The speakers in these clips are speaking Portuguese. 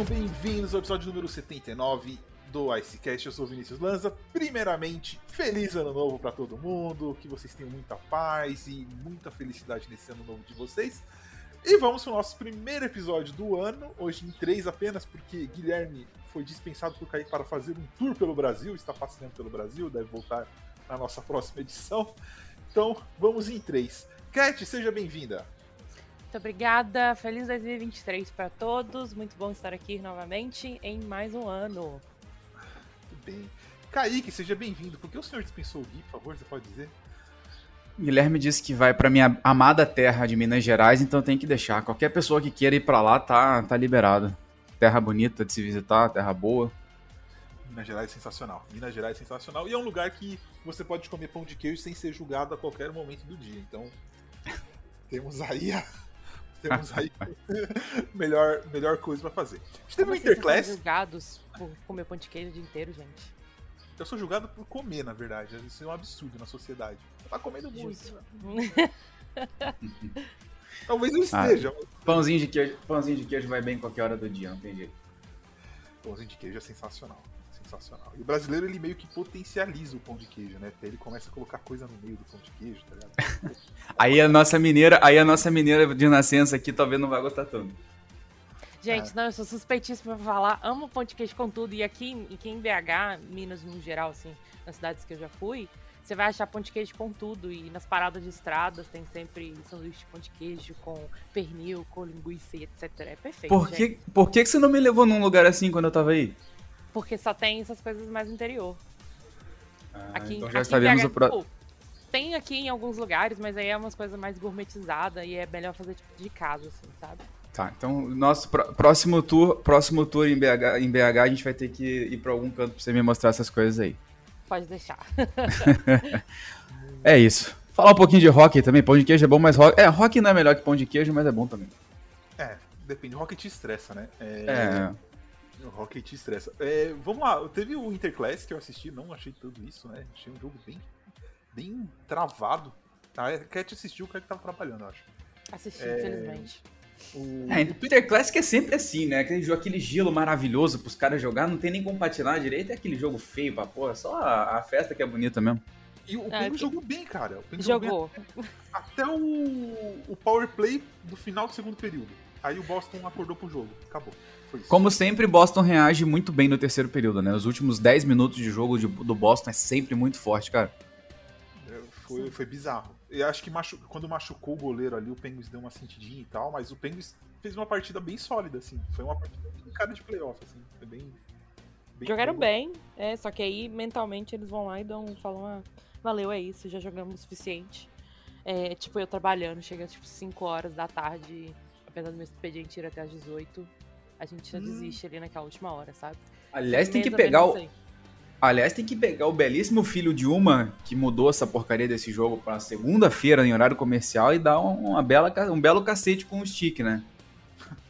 sejam bem-vindos ao episódio número 79 do Icecast. Eu sou Vinícius Lanza. Primeiramente, feliz ano novo para todo mundo, que vocês tenham muita paz e muita felicidade nesse ano novo de vocês. E vamos para o nosso primeiro episódio do ano, hoje em três apenas, porque Guilherme foi dispensado por cair para fazer um tour pelo Brasil, está passeando pelo Brasil, deve voltar na nossa próxima edição. Então, vamos em três. Cat, seja bem-vinda. Muito obrigada. Feliz 2023 para todos. Muito bom estar aqui novamente em mais um ano. Muito bem. Kaique, seja bem-vindo. Por que o senhor dispensou o Gui, por favor? Você pode dizer? Guilherme disse que vai para minha amada terra de Minas Gerais, então tem que deixar. Qualquer pessoa que queira ir para lá tá, tá liberado. Terra bonita de se visitar, terra boa. Minas Gerais é sensacional. Minas Gerais é sensacional. E é um lugar que você pode comer pão de queijo sem ser julgado a qualquer momento do dia. Então, temos aí a, temos aí melhor, melhor coisa pra fazer. A gente teve um Interclass. São julgados por comer pão de queijo o dia inteiro, gente. Eu sou julgado por comer, na verdade. Isso é um absurdo na sociedade. Tá comendo muito. Talvez eu ah, esteja. Ah, pãozinho, de queijo, pãozinho de queijo vai bem em qualquer hora do dia, não tem jeito. Pãozinho de queijo é sensacional. Sensacional. E o brasileiro, ele meio que potencializa o pão de queijo, né? Ele começa a colocar coisa no meio do pão de queijo, tá ligado? aí a nossa mineira, aí a nossa mineira de nascença aqui talvez não vai gostar tanto. Gente, é. não, eu sou suspeitíssima pra falar. Amo pão de queijo com tudo. E aqui, aqui em BH, Minas no geral, assim, nas cidades que eu já fui, você vai achar pão de queijo com tudo. E nas paradas de estradas tem sempre sanduíche de pão de queijo com pernil, com linguiça e etc. É perfeito. Por que, por que você não me levou num lugar assim quando eu tava aí? Porque só tem essas coisas mais no interior. Ah, aqui, então já aqui o pro... Tipo, tem aqui em alguns lugares, mas aí é umas coisas mais gourmetizadas e é melhor fazer tipo, de casa, assim, sabe? Tá, então nosso próximo tour, próximo tour em BH, em BH a gente vai ter que ir para algum canto para você me mostrar essas coisas aí. Pode deixar. é isso. Falar um pouquinho de rock também. Pão de queijo é bom, mas rock. É, rock não é melhor que pão de queijo, mas é bom também. É, depende. Rock te estressa, né? É. é. O Rocket te estressa. É, vamos lá, teve o Interclass que eu assisti, não achei tudo isso, né? Achei um jogo bem, bem travado. A Cat assistiu, o cara que tava trabalhando, eu acho. Assisti, é... infelizmente. O... É, o Peter Classic é sempre assim, né? Aquele, jogo, aquele gelo maravilhoso pros caras jogar, não tem nem como patinar direito, é aquele jogo feio pra porra, só a, a festa que é bonita mesmo. E o é, jogou bem, cara. O jogou. Bem até, até o, o power play do final do segundo período. Aí o Boston acordou pro jogo. Acabou. Como sempre, Boston reage muito bem no terceiro período, né? Os últimos 10 minutos de jogo de, do Boston é sempre muito forte, cara. É, foi, foi bizarro. Eu acho que machu... quando machucou o goleiro ali, o Penguins deu uma sentidinha e tal, mas o Penguins fez uma partida bem sólida, assim. Foi uma partida bem cara de playoff, assim. Foi bem. bem Jogaram bem, é, só que aí mentalmente eles vão lá e dão, falam, ah, valeu, é isso, já jogamos o suficiente. É, tipo, eu trabalhando, chega tipo 5 horas da tarde, apesar do meu expediente ir até às 18 a gente já hum. desiste ali naquela última hora, sabe? Aliás, tem que pegar o. Aliás, tem que pegar o belíssimo filho de uma que mudou essa porcaria desse jogo para segunda-feira em horário comercial e dar uma bela, um belo cacete com o stick, né?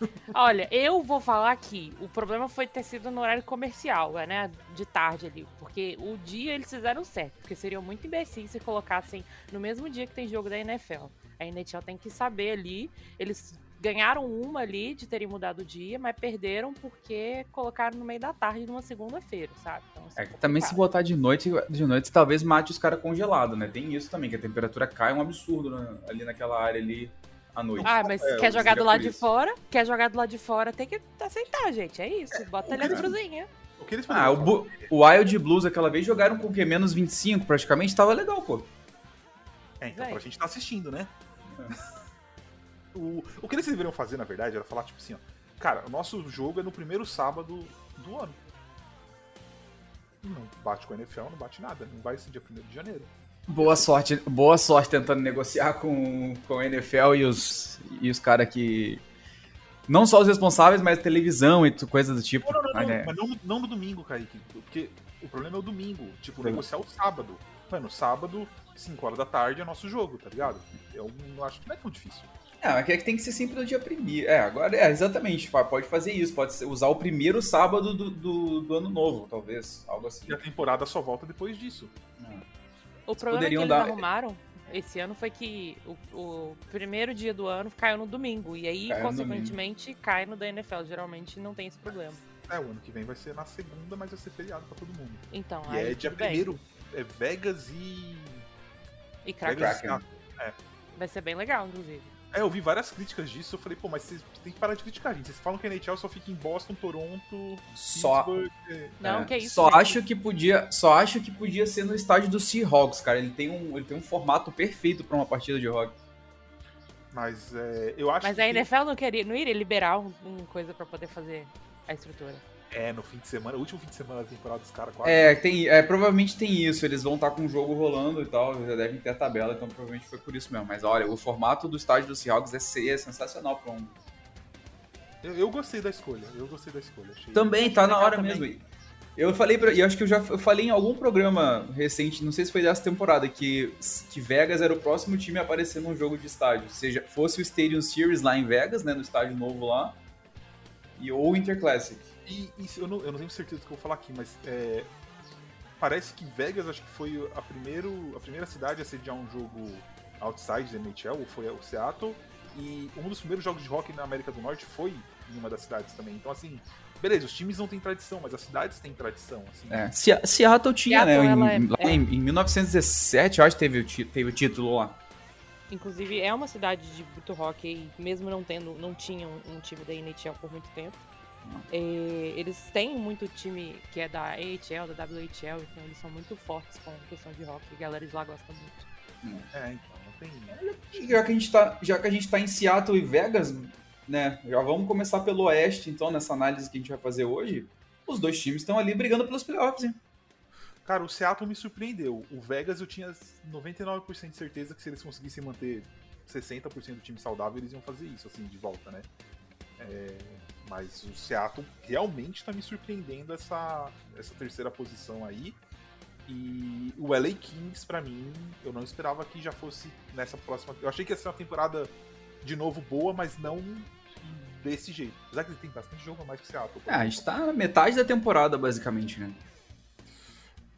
Olha, eu vou falar aqui, o problema foi ter sido no horário comercial, né? De tarde ali. Porque o dia eles fizeram certo. Porque seriam muito imbecis se colocassem no mesmo dia que tem jogo da NFL. A NHL tem que saber ali. Eles ganharam uma ali de terem mudado o dia, mas perderam porque colocaram no meio da tarde numa segunda-feira, sabe? Então, assim, é, também se botar de noite, de noite talvez mate os caras congelados, né? Tem isso também, que a temperatura cai um absurdo né? ali naquela área ali à noite. Ah, mas é, quer jogar do lado de fora? Quer jogar do lado de fora, tem que aceitar, gente. É isso. É, Bota ele na cruzinha. O que eles ah, o, o Wild Blues aquela vez jogaram com o que? Menos 25 praticamente, tava legal, pô. É, então pra gente tá assistindo, né? É. O, o que eles deveriam fazer, na verdade, era falar, tipo assim, ó, cara, o nosso jogo é no primeiro sábado do ano. Não bate com a NFL, não bate nada, não vai ser dia 1 de janeiro. Boa sorte, boa sorte tentando negociar com, com a NFL e os, e os caras que. Não só os responsáveis, mas televisão e coisas do tipo. Não, não, não, é. mas não, não no domingo, Kaique. Porque o problema é o domingo. Tipo, negociar o sábado. Mano, sábado, 5 horas da tarde é nosso jogo, tá ligado? Eu não acho que não é tão difícil. É, mas é que tem que ser sempre no dia primeiro. É, agora é, exatamente. Pode fazer isso. Pode usar o primeiro sábado do, do, do, ano novo, talvez. Algo assim. E a temporada só volta depois disso. É. O problema é que eles dar... arrumaram esse ano foi que o, o, primeiro dia do ano caiu no domingo. E aí, caiu consequentemente, cai no da NFL. Geralmente não tem esse problema. É, o ano que vem vai ser na segunda, mas vai ser feriado pra todo mundo. Então, e aí, é dia primeiro, é Vegas e. E Kraken. É. Vai ser bem legal, inclusive. É, eu vi várias críticas disso, eu falei, pô, mas vocês têm que parar de criticar, gente. Vocês falam que a NHL só fica em Boston, Toronto, só... Pittsburgh... É. Não, é. que é isso. Só acho que podia, só acho que podia ser no estádio do Seahawks, cara. Ele tem um, ele tem um formato perfeito para uma partida de hockey. Mas é, eu acho Mas a NFL não queria, não iria liberar uma um coisa para poder fazer a estrutura. É, no fim de semana, o último fim de semana da temporada dos caras quase. É, tem, é, provavelmente tem isso. Eles vão estar tá com o jogo rolando e tal, já devem ter a tabela, então provavelmente foi por isso mesmo. Mas olha, o formato do estádio do Seahawks é, é sensacional pra um. Eu, eu, gostei da escolha, eu gostei da escolha. Achei... Também, tá na hora também. mesmo. Eu falei pra, e acho que eu já eu falei em algum programa recente, não sei se foi dessa temporada, que, que Vegas era o próximo time a aparecer num jogo de estádio. Seja, fosse o Stadium Series lá em Vegas, né, no estádio novo lá, e ou o Interclassic. E, e eu, não, eu não tenho certeza do que eu vou falar aqui, mas é, parece que Vegas acho que foi a, primeiro, a primeira cidade a sediar um jogo outside da NHL, ou foi o Seattle, e um dos primeiros jogos de hockey na América do Norte foi em uma das cidades também. Então, assim, beleza, os times não têm tradição, mas as cidades têm tradição. Assim. É, Seattle tinha, né, Seattle, né? Em, é, é. em, em 1917, eu acho que teve, teve o título lá. Inclusive, é uma cidade de muito hockey, mesmo não tendo, não tinha um, um time da NHL por muito tempo. É, eles têm muito time que é da AHL, da WHL, então eles são muito fortes com questão de rock. A galera de lá gosta muito. É, então, não tem. Já que a gente tá, já que a gente tá em Seattle e Vegas, né? Já vamos começar pelo Oeste, então, nessa análise que a gente vai fazer hoje. Os dois times estão ali brigando pelos playoffs, hein? Cara, o Seattle me surpreendeu. O Vegas eu tinha 99% de certeza que se eles conseguissem manter 60% do time saudável, eles iam fazer isso, assim, de volta, né? É, mas o Seattle realmente está me surpreendendo essa, essa terceira posição aí. E o LA Kings, para mim, eu não esperava que já fosse nessa próxima. Eu achei que ia ser uma temporada de novo boa, mas não desse jeito. Apesar que ele tem bastante jogo a mais que o Seattle. É, a gente tá na metade da temporada, basicamente, né?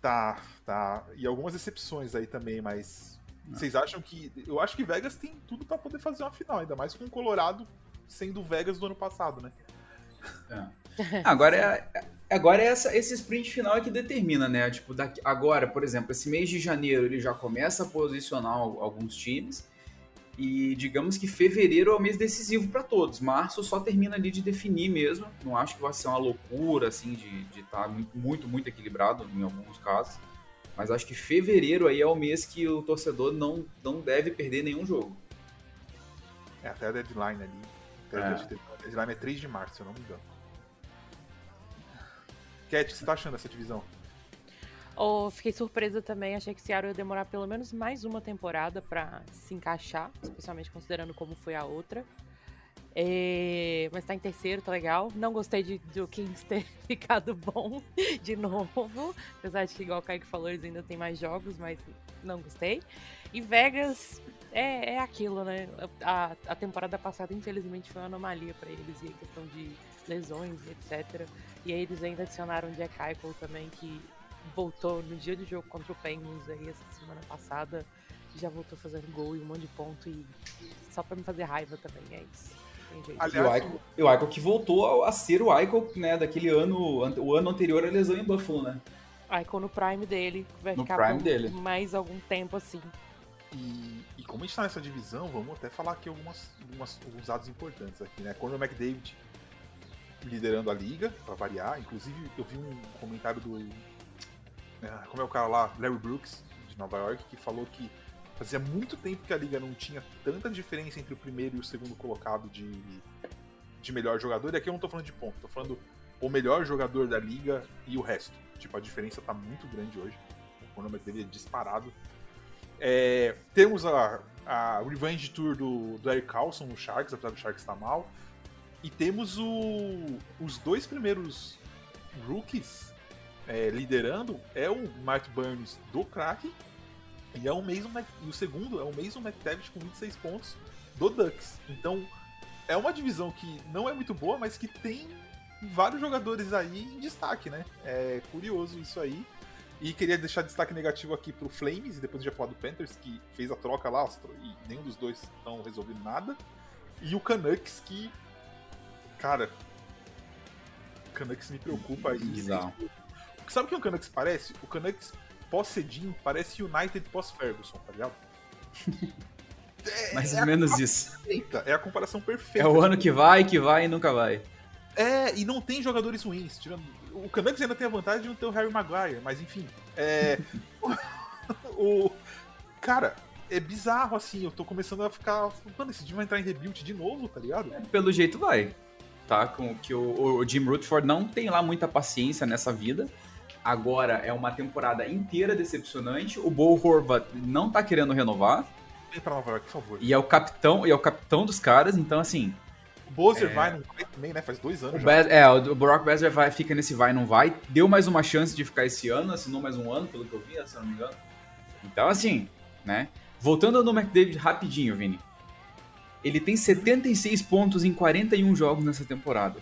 Tá, tá. E algumas exceções aí também, mas. Não. Vocês acham que. Eu acho que Vegas tem tudo para poder fazer uma final, ainda mais com o Colorado sendo o Vegas do ano passado, né? É. Agora é, agora é essa, esse sprint final é que determina, né? Tipo, daqui, agora, por exemplo, esse mês de janeiro ele já começa a posicionar alguns times. E digamos que fevereiro é o mês decisivo para todos. Março só termina ali de definir mesmo. Não acho que vai ser uma loucura, assim, de estar tá muito, muito equilibrado em alguns casos. Mas acho que fevereiro aí é o mês que o torcedor não, não deve perder nenhum jogo. É até a deadline ali. É. Slime é 3 de março, se eu não me engano. Cat, o que você tá achando dessa divisão? Oh, fiquei surpresa também, achei que Seattle ia demorar pelo menos mais uma temporada para se encaixar, especialmente considerando como foi a outra. É, mas tá em terceiro, tá legal. Não gostei de, de o Kings ter ficado bom de novo. Apesar de que, igual o Kaique falou, eles ainda tem mais jogos, mas não gostei. E Vegas, é, é aquilo, né? A, a temporada passada, infelizmente, foi uma anomalia para eles, e a questão de lesões, etc. E aí eles ainda adicionaram o Jack Eichel também, que voltou no dia do jogo contra o Penguins aí essa semana passada. Já voltou fazendo gol e um monte de ponto, e só para me fazer raiva também, é isso. Aliás, e o Eichel, que voltou a ser o Eichel, né, daquele ano, o ano anterior à lesão em Buffalo, né? Eichel no prime dele, vai no ficar prime dele. mais algum tempo assim. E, e, como a gente tá nessa divisão, vamos até falar aqui algumas, algumas, alguns dados importantes aqui, né? Conor McDavid liderando a liga, para variar. Inclusive, eu vi um comentário do. É, como é o cara lá, Larry Brooks, de Nova York, que falou que fazia muito tempo que a liga não tinha tanta diferença entre o primeiro e o segundo colocado de, de melhor jogador. E aqui eu não tô falando de ponto, tô falando o melhor jogador da liga e o resto. Tipo, a diferença tá muito grande hoje. O Conor McDavid é disparado é, temos a, a Revenge Tour do, do Eric Carlson no Sharks, apesar do Sharks estar mal. E temos o, os dois primeiros rookies é, liderando é o Mark Burns do Kraken e é o mesmo e o segundo é o Mason McTavish com 26 pontos do Ducks. Então é uma divisão que não é muito boa, mas que tem vários jogadores aí em destaque, né? É curioso isso aí. E queria deixar destaque negativo aqui pro Flames, e depois a gente vai falar do Panthers, que fez a troca lá, e nenhum dos dois estão resolvendo nada. E o Canucks, que. Cara. O Canucks me preocupa aí. Sabe o que o Canucks parece? O Canucks pós-Cedinho parece United pós-Ferguson, tá ligado? É, Mais ou menos isso. Perfeita, é a comparação perfeita. É o ano que vai, que vai e nunca vai. É, e não tem jogadores ruins. Tirando... O Canucks ainda tem a vantagem de não ter o Harry Maguire, mas enfim. É... o... Cara, é bizarro assim. Eu tô começando a ficar. Mano, esse time vai entrar em rebuild de novo, tá ligado? É, pelo jeito vai. Tá? Com que o, o Jim Rutherford não tem lá muita paciência nessa vida. Agora é uma temporada inteira decepcionante. O Bo Horvat não tá querendo renovar. Vem pra Nova York, por favor. E é o capitão, e é o capitão dos caras, então assim. O Bozer é... vai, não vai também, né? Faz dois anos. O é, o Brock Besser vai, fica nesse vai, não vai. Deu mais uma chance de ficar esse ano, assinou mais um ano, pelo que eu vi, se não me engano. Então, assim, né? Voltando no McDavid rapidinho, Vini. Ele tem 76 pontos em 41 jogos nessa temporada.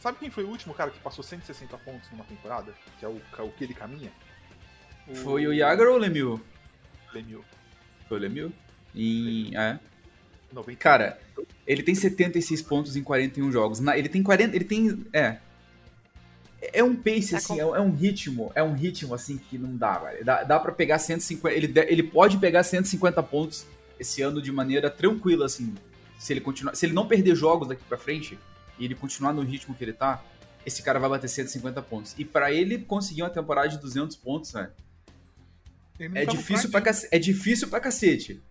Sabe quem foi o último cara que passou 160 pontos numa temporada? Que é o, o que ele caminha? O... Foi o Jagger ou o Lemieux? Lemieux. Foi o Lemieux? E... É. 90. Cara, ele tem 76 pontos em 41 jogos. Ele tem 40. Ele tem. É. É um pace, tá assim, com... é um ritmo, é um ritmo, assim, que não dá, velho. Dá, dá pra pegar 150. Ele, ele pode pegar 150 pontos esse ano de maneira tranquila, assim. Se ele continuar. Se ele não perder jogos daqui pra frente e ele continuar no ritmo que ele tá, esse cara vai bater 150 pontos. E para ele conseguir uma temporada de 200 pontos, velho. É difícil, pra cac... é difícil pra cacete.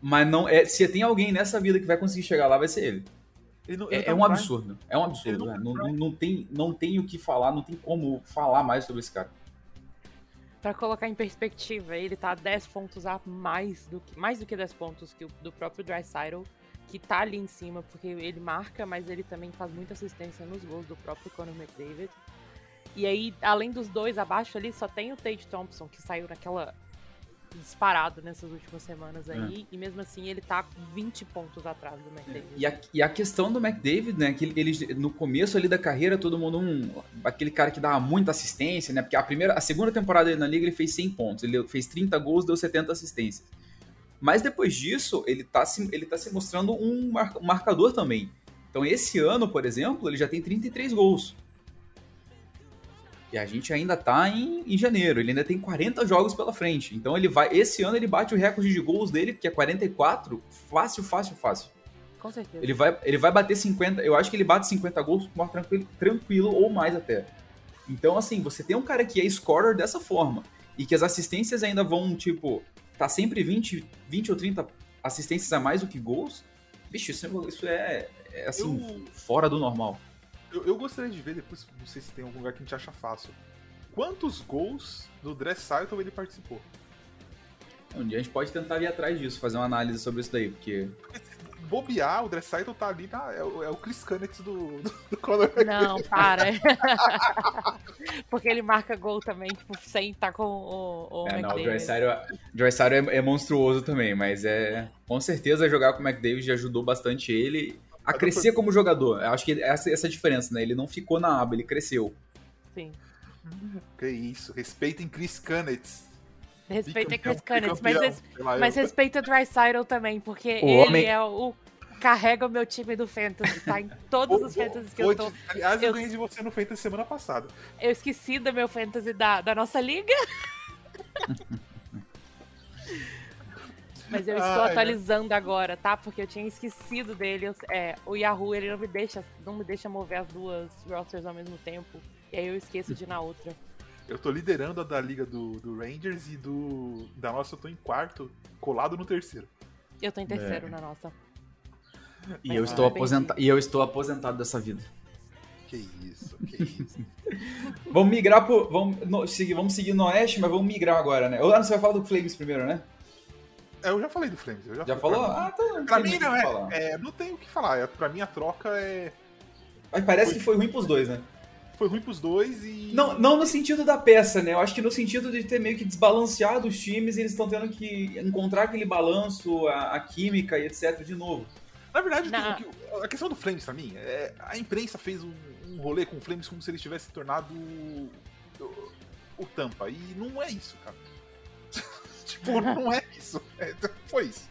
Mas não é, se tem alguém nessa vida que vai conseguir chegar lá, vai ser ele. ele não, é, tá é, um absurdo. É um absurdo. Não, não, não, não, tem, não tem o que falar, não tem como falar mais sobre esse cara. Pra colocar em perspectiva, ele tá 10 pontos a mais do que, mais do que 10 pontos que o, do próprio Dreisaitl, que tá ali em cima, porque ele marca, mas ele também faz muita assistência nos gols do próprio Conor McDavid. E aí, além dos dois abaixo ali, só tem o Tate Thompson, que saiu naquela disparado nessas últimas semanas aí, é. e mesmo assim ele tá 20 pontos atrás do McDavid. E a, e a questão do McDavid, né, que ele, no começo ali da carreira, todo mundo um, aquele cara que dava muita assistência, né, porque a primeira, a segunda temporada dele na liga ele fez 100 pontos, ele fez 30 gols, deu 70 assistências. Mas depois disso, ele tá se, ele tá se mostrando um marcador também. Então esse ano, por exemplo, ele já tem 33 gols. E a gente ainda tá em, em janeiro, ele ainda tem 40 jogos pela frente. Então ele vai. Esse ano ele bate o recorde de gols dele, que é 44, fácil, fácil, fácil. Com certeza. Ele vai, ele vai bater 50. Eu acho que ele bate 50 gols com tranquilo, tranquilo ou mais até. Então, assim, você tem um cara que é scorer dessa forma. E que as assistências ainda vão, tipo, tá sempre 20, 20 ou 30 assistências a mais do que gols. Bicho, isso, é, isso é, é assim, eu... fora do normal. Eu, eu, gostaria de ver depois, não sei se tem algum lugar que a gente acha fácil. Quantos gols do Dressaitl ele participou? Um dia a gente pode tentar ir atrás disso, fazer uma análise sobre isso daí, porque. bobear, o Dressaitl tá ali, na, é, o, é o Chris Canetz do, do, do Conor Não, para. porque ele marca gol também, tipo, sem estar tá com o, o é, Não, o Dressaitl é, é monstruoso também, mas é... Com certeza jogar com o McDavid ajudou bastante ele a crescer como jogador. Eu acho que essa, essa é a diferença, né? Ele não ficou na aba, ele cresceu. Sim. Que isso, respeitem Chris Canetz. Respeita Chris Canetz, mas, res, mas respeita Drysidle também, porque o ele homem... é o carrega o meu time do Fantasy, tá? Em todos os Fantasies que eu tô. Aliás, eu, eu ganhei de você no Fantasy semana passada. Eu esqueci do meu Fantasy da, da nossa liga. Mas eu estou Ai, atualizando agora, tá? Porque eu tinha esquecido dele. É, o Yahoo, ele não me deixa, não me deixa mover as duas rosters ao mesmo tempo. E aí eu esqueço de ir na outra. Eu tô liderando a da liga do, do Rangers e do. Da nossa eu tô em quarto, colado no terceiro. Eu tô em terceiro é. na nossa. E eu, estou aposentado, e eu estou aposentado dessa vida. Que isso, que isso. vamos migrar pro. Vamos, no, seguir, vamos seguir no Oeste, mas vamos migrar agora, né? Ah, você vai falar do Flames primeiro, né? É, eu já falei do Flames. já, já falou? Pra ah, tá. Não pra mim não é, é, Não tem o que falar. É, pra mim a troca é. Mas parece foi, que foi ruim pros dois, né? Foi ruim pros dois e. Não, não no sentido da peça, né? Eu acho que no sentido de ter meio que desbalanceado os times e eles estão tendo que encontrar aquele balanço, a, a, química e etc. de novo. Na verdade, a questão do Flames pra mim, é, a imprensa fez um, um rolê com o Flames como se ele tivesse tornado o Tampa. E não é isso, cara. tipo, não é isso. É, foi isso.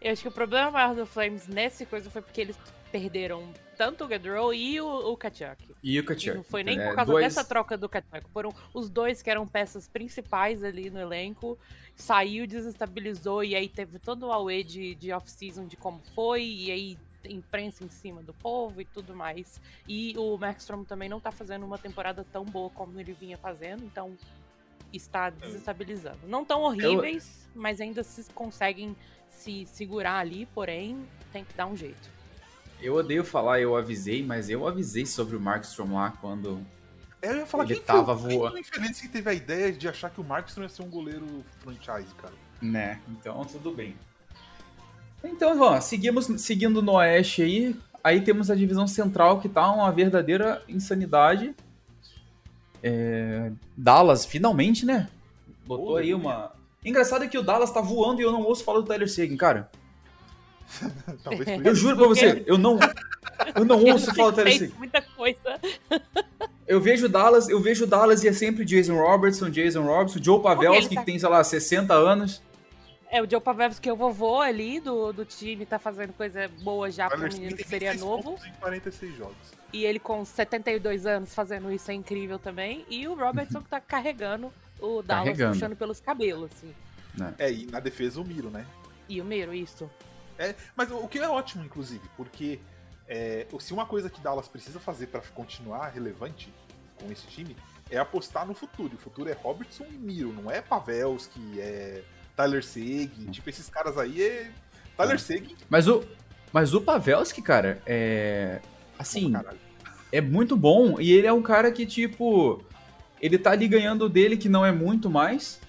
Eu acho que o problema maior do Flames nesse coisa foi porque eles perderam tanto o Gaudreau e o, o Kachuk. E o Kachuk. Não foi nem É, por causa dois- dessa troca do Kachuk. Foram os dois que eram peças principais ali no elenco. Saiu, desestabilizou e aí teve todo o away de, de off-season de como foi. E aí imprensa em cima do povo e tudo mais. E o Markstrom também não tá fazendo uma temporada tão boa como ele vinha fazendo. Então está desestabilizando. Não tão horríveis, mas ainda se conseguem se segurar ali, porém tem que dar um jeito. Eu odeio falar eu avisei, mas eu avisei sobre o Markstrom lá quando. É, Eu ia falar Ele quem tava foi, quem voando. infeliz que teve a ideia de achar que o Markstrom ia ser um goleiro franchise, cara. Né, então tudo bem. Então, vamos, seguimos seguindo no Oeste aí. Aí temos a divisão central que tá uma verdadeira insanidade. É, Dallas, finalmente, né? Botou Pô, aí uma. Engraçado é que o Dallas tá voando e eu não ouço falar do Tyler Seguin, cara. Eu juro pra você, eu não. Eu não ouço falar do Tyler Seguin. muita coisa. Eu vejo Dallas, eu vejo Dallas e é sempre Jason Robertson, Jason Robertson, Joe Pavelski, tá- que tem, sei lá, 60 anos. É, o Joe Pavelski, que é o vovô ali do, do time, tá fazendo coisa boa já pro Tyler menino Smith que seria 26 novo. em 46 jogos. E ele com 72 anos fazendo isso é incrível também. E o Robertson que tá carregando o Dallas, Carregando. puxando pelos cabelos, assim. É, e na defesa o Miro, né? E o Miro, isso. É, mas o que é ótimo, inclusive, porque é, se uma coisa que Dallas precisa fazer pra continuar relevante com esse time é apostar no futuro. O futuro é Robertson e Miro, não é Pavelski, é Tyler Seguin, tipo, esses caras aí é. Tyler É. Seguin, Mas o, mas o Pavelski, cara, é. Assim, caralho. é muito bom. E ele é um cara que, tipo. Ele tá ali ganhando dele, que não é muito mais.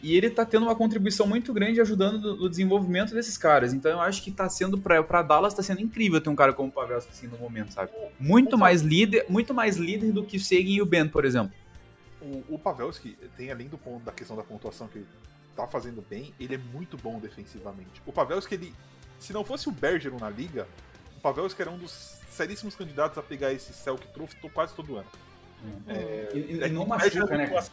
E ele tá tendo uma contribuição muito grande ajudando no, no desenvolvimento desses caras. Então eu acho que tá sendo, pra, pra Dallas, tá sendo incrível ter um cara como o Pavelski assim no momento, sabe? Muito mais líder, muito mais líder do que o Seguin e o Ben, por exemplo. O, o Pavelski tem, além do ponto da questão da pontuação que ele tá fazendo bem, ele é muito bom defensivamente. O Pavelski, ele. Se não fosse o Bergeron na liga, o Pavelski era um dos seríssimos candidatos a pegar esse Celtic Trophy quase todo ano. É, E, e- é e não machuca, né? cara?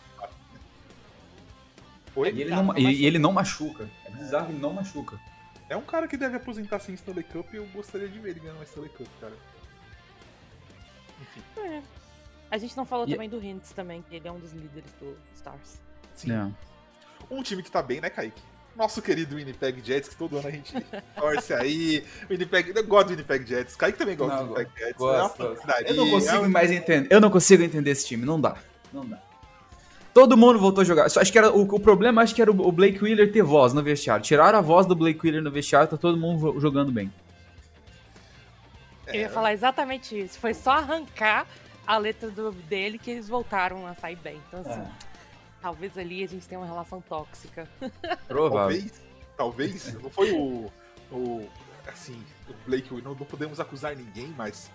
Oi? E ele, Tá, não, não e- machuca. e ele não machuca. É bizarro, ele não machuca. É um cara que deve aposentar sem Stanley Cup e eu gostaria de ver ele ganhando uma Stanley Cup, cara. Enfim, A gente não falou E- também do Hintz também, que ele é um dos líderes do Stars. sim. É. Um time que tá bem, né, Kaique? Nosso querido Winnipeg Jets, que todo ano a gente torce aí. Winnipeg, eu gosto do Winnipeg Jets. Kaique também gosta Não, do Winnipeg Jets. gosto, é facilidade. Eu não É consigo um- mais entender. Eu não consigo entender esse time. Não dá. Não dá. Todo mundo voltou a jogar. Acho que era o, o problema acho que era o, Blake Wheeler ter voz no vestiário. Tiraram a voz do Blake Wheeler no vestiário, tá todo mundo jo- jogando bem. Eu ia falar exatamente isso. Foi só arrancar a letra do, dele que eles voltaram a sair bem. Então, assim, É. talvez ali a gente tenha uma relação tóxica. Provável. Talvez, talvez, não foi o, o assim, o Blake, não, não podemos acusar ninguém, mas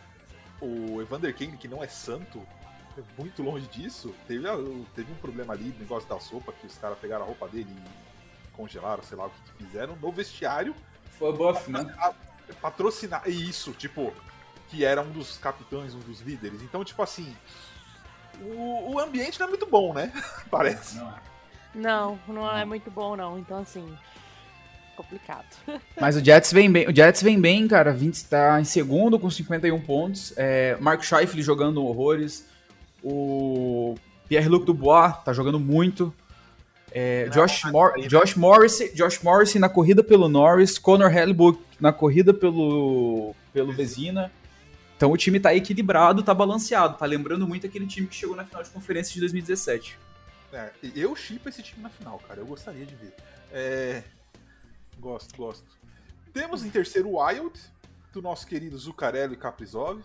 o Evander Kane, que não é santo, é muito longe disso, teve, teve um problema ali, negócio da sopa, que os caras pegaram a roupa dele e congelaram, sei lá o que, que fizeram, no vestiário, Foi buff, né? patrocinar, e isso, tipo, que era um dos capitães, um dos líderes, então, tipo assim, o, o ambiente não é muito bom, né? Parece. Não é. Não, não é muito bom, não. Então, assim, complicado. Mas o Jets vem bem, o Jets vem bem, cara. 20 tá em segundo com 51 pontos. É, Mark Scheifele jogando horrores. O Pierre-Luc Dubois tá jogando muito. É, Josh, Mor Josh, Morrissey, Josh Morrissey na corrida pelo Norris. Conor Hellebuck na corrida pelo, pelo Vezina. Então o time tá equilibrado, tá balanceado. Tá lembrando muito aquele time que chegou na final de conferência de 2017. É, eu chipo esse time na final, cara. Eu gostaria de ver. É, Gosto, gosto. Temos em terceiro o Wild, do nosso querido Zuccarello e Kaprizov.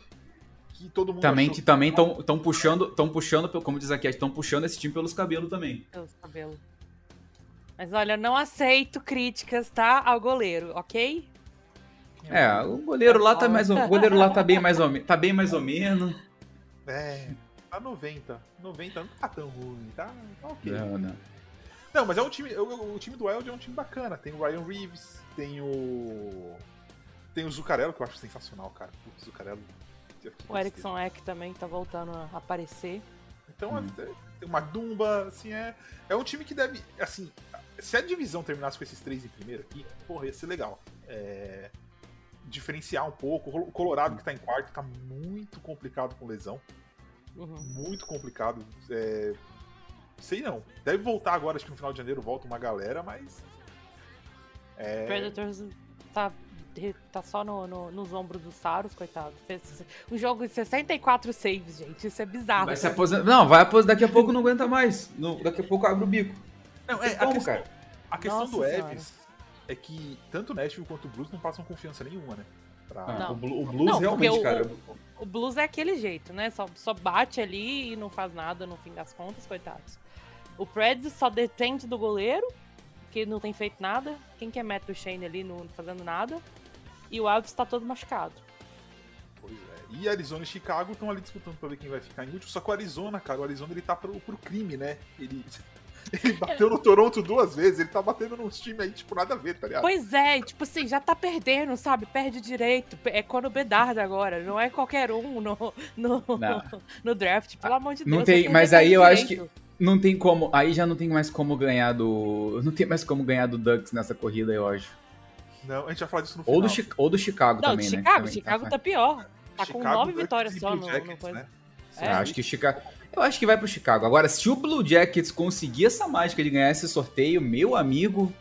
Que todo mundo Também que também estão puxando, estão puxando, pelo- como diz aqui, estão puxando esse time pelos cabelos também. Pelos cabelos. Mas olha, não aceito críticas, tá? Ao goleiro, ok? É, o goleiro lá tá mais, ou- o goleiro lá tá bem mais ou menos, tá bem mais ou menos. É, tá 90. 90 não tá tão ruim, tá, tá ok. Não, não. Não, mas é um time. O, o time do Wild é um time bacana. Tem o Ryan Reeves, tem o. Tem o Zuccarello, que eu acho sensacional, cara. Putz, Zuccarello. que O. Erickson Eck também tá voltando a aparecer. Então hum. tem uma Dumba, assim, é, é um time que deve. Assim, se a divisão terminasse com esses três em primeiro aqui, porra, ia ser legal. É, diferenciar um pouco. O Colorado, que tá em quarto, tá muito complicado com lesão. Uhum. Muito complicado. É, sei não. Deve voltar agora, acho que no final de janeiro volta uma galera, mas. É... Predators tá, tá só no, no, nos ombros do Saros, coitado. Um jogo de 64 saves, gente. Isso é bizarro. Vai se aposentar. Não, vai aposentar. Daqui a pouco não aguenta mais. No, daqui a pouco abre o bico. Não, é, como, a questão, cara? A questão Nossa do Eves é que tanto o Nashville quanto o Blues não passam confiança nenhuma, né? Pra... O, Blues não, realmente, cara. O, o, Blues é aquele jeito, né? Só, só bate ali e não faz nada no fim das contas, coitados. O Preds só depende do goleiro, que não tem feito nada. Quem quer meter o Shane ali não fazendo nada. E o Alves tá todo machucado. Pois é. E Arizona e Chicago estão ali disputando pra ver quem vai ficar em último. Só que o Arizona, cara, o Arizona ele tá pro, pro crime, né? Ele ele bateu no Toronto duas vezes, ele tá batendo nos times aí, tipo, nada a ver, tá ligado? Pois é, tipo assim, já tá perdendo, sabe? Perde direito. É quando Bedard agora, não é qualquer um no, no, no draft, pelo amor de Deus. Não tem, mas aí eu direito. acho que não tem como, aí já não tem mais como ganhar do, não tem mais como ganhar do Ducks nessa corrida, eu acho. Não, a gente vai falar disso no final. Ou do, ou do Chicago não, também, né? Chicago, Chicago tá, tá pior. Tá Chicago, com nove vitórias só no, Jackets, no coisa. Né? É, acho que Chicago. Eu acho que vai pro Chicago. Agora, se o Blue Jackets conseguir essa mágica de ganhar esse sorteio, meu amigo.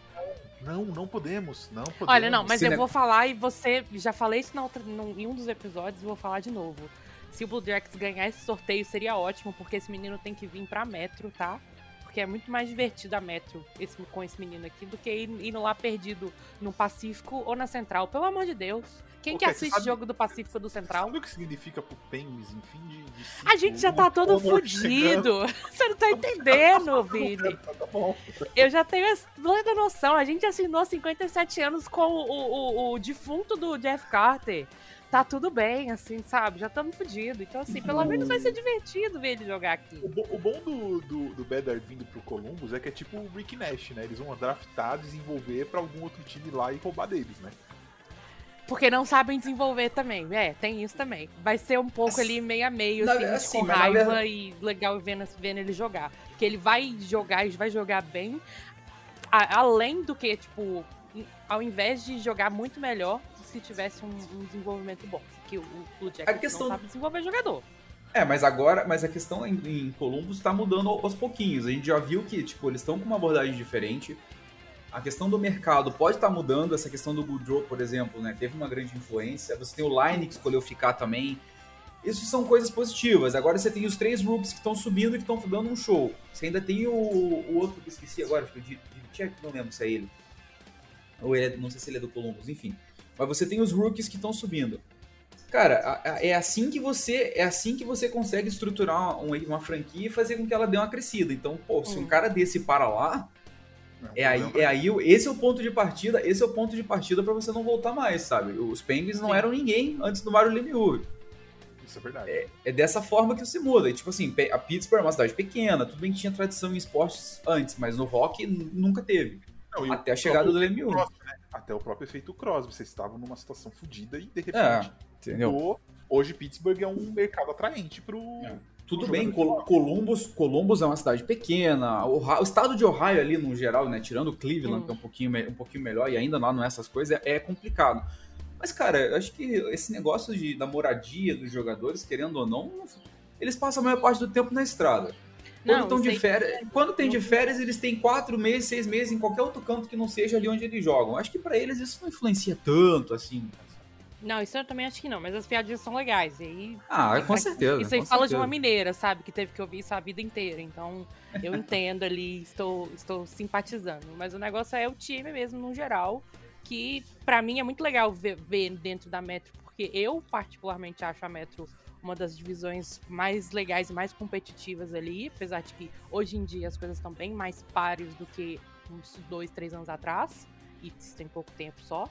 Não, não podemos. Não podemos. Olha, não, mas se eu ne... vou falar e você. Já falei isso na outra, em um dos episódios e vou falar de novo. Se o Blue Jackets ganhar esse sorteio, seria ótimo, porque esse menino tem que vir pra Metro, tá? Porque é muito mais divertido a Metro esse, com esse menino aqui do que ir, indo lá perdido no Pacífico ou na Central. Pelo amor de Deus. Quem que assiste sabe, jogo do Pacífico do Central? Sabe o que significa pro Penguins, enfim, de, de A gente já tá todo fudido. Você não tá entendendo, Vini. Tá, tá bom. Eu já tenho essa plena noção. A gente assinou 57 anos com o, o, o defunto do Jeff Carter tá tudo bem, assim, sabe? Já estamos fodidos. Então, assim, pelo menos vai ser divertido ver ele jogar aqui. O, bo o bom do, do, do Bedard vindo pro Columbus é que é tipo o Rick Nash, né? Eles vão draftar, desenvolver para algum outro time lá e roubar deles, né? Porque não sabem desenvolver também. É, tem isso também. Vai ser um pouco ali meio a meio, assim, assim, com raiva verdade... e legal vendo, vendo ele jogar. Porque ele vai jogar e vai jogar bem. A, além do que, tipo, ao invés de jogar muito melhor se tivesse um, um desenvolvimento bom. Que o, o Jack questão... não sabe desenvolver jogador. É, mas agora, mas a questão em, em Columbus tá mudando aos pouquinhos. A gente já viu que, tipo, eles estão com uma abordagem diferente. A questão do mercado pode estar tá mudando, essa questão do Goodrow, por exemplo, né? Teve uma grande influência. Você tem o Line que escolheu ficar também. Isso são coisas positivas. Agora você tem os três rookies que estão subindo e que estão dando um show. Você ainda tem o, o outro que esqueci agora, acho que eu não lembro se é ele. Ou ele é, não sei se ele é do Columbus, enfim. Mas você tem os rookies que estão subindo. Cara, é assim que você é assim que você consegue estruturar uma, franquia e fazer com que ela dê uma crescida. Então, pô, se um hum. cara desse para lá, é aí, é aí, esse é o ponto de partida, esse é o ponto de partida para você não voltar mais, sabe? Os Penguins não eram ninguém antes do Mario Lemieux. Isso é verdade. É, é, dessa forma que você muda. E, tipo assim, a Pittsburgh é uma cidade pequena, tudo bem que tinha tradição em esportes antes, mas no rock nunca teve. Não, até a chegada do Lemieux. Até o próprio efeito Crosby. Vocês estavam numa situação fodida e de repente. É, entendeu? Hoje Pittsburgh é um mercado atraente pro. É tudo bem, Columbus, Columbus é uma cidade pequena, o, o, estado de Ohio ali no geral, né, tirando Cleveland, hum. que é um pouquinho, um pouquinho melhor e ainda lá não é essas coisas, é, é complicado. Mas, cara, eu acho que esse negócio de, da moradia dos jogadores, querendo ou não, eles passam a maior parte do tempo na estrada. Quando, não, estão de férias, quando tem de férias, eles têm quatro meses, seis meses em qualquer outro canto que não seja ali onde eles jogam. Acho que para eles isso não influencia tanto, assim. Não, isso eu também acho que não, mas as piadinhas são legais. E aí, ah, com certeza. Isso aí fala certeza. de uma mineira, sabe? Que teve que ouvir isso a vida inteira. Então, eu entendo ali, estou, estou simpatizando. Mas o negócio é o time mesmo, no geral, que para mim é muito legal ver, ver, dentro da Metro, porque eu particularmente acho a Metro uma das divisões mais legais e mais competitivas ali, apesar de que hoje em dia as coisas estão bem mais pares do que uns dois, três anos atrás, e tem pouco tempo só.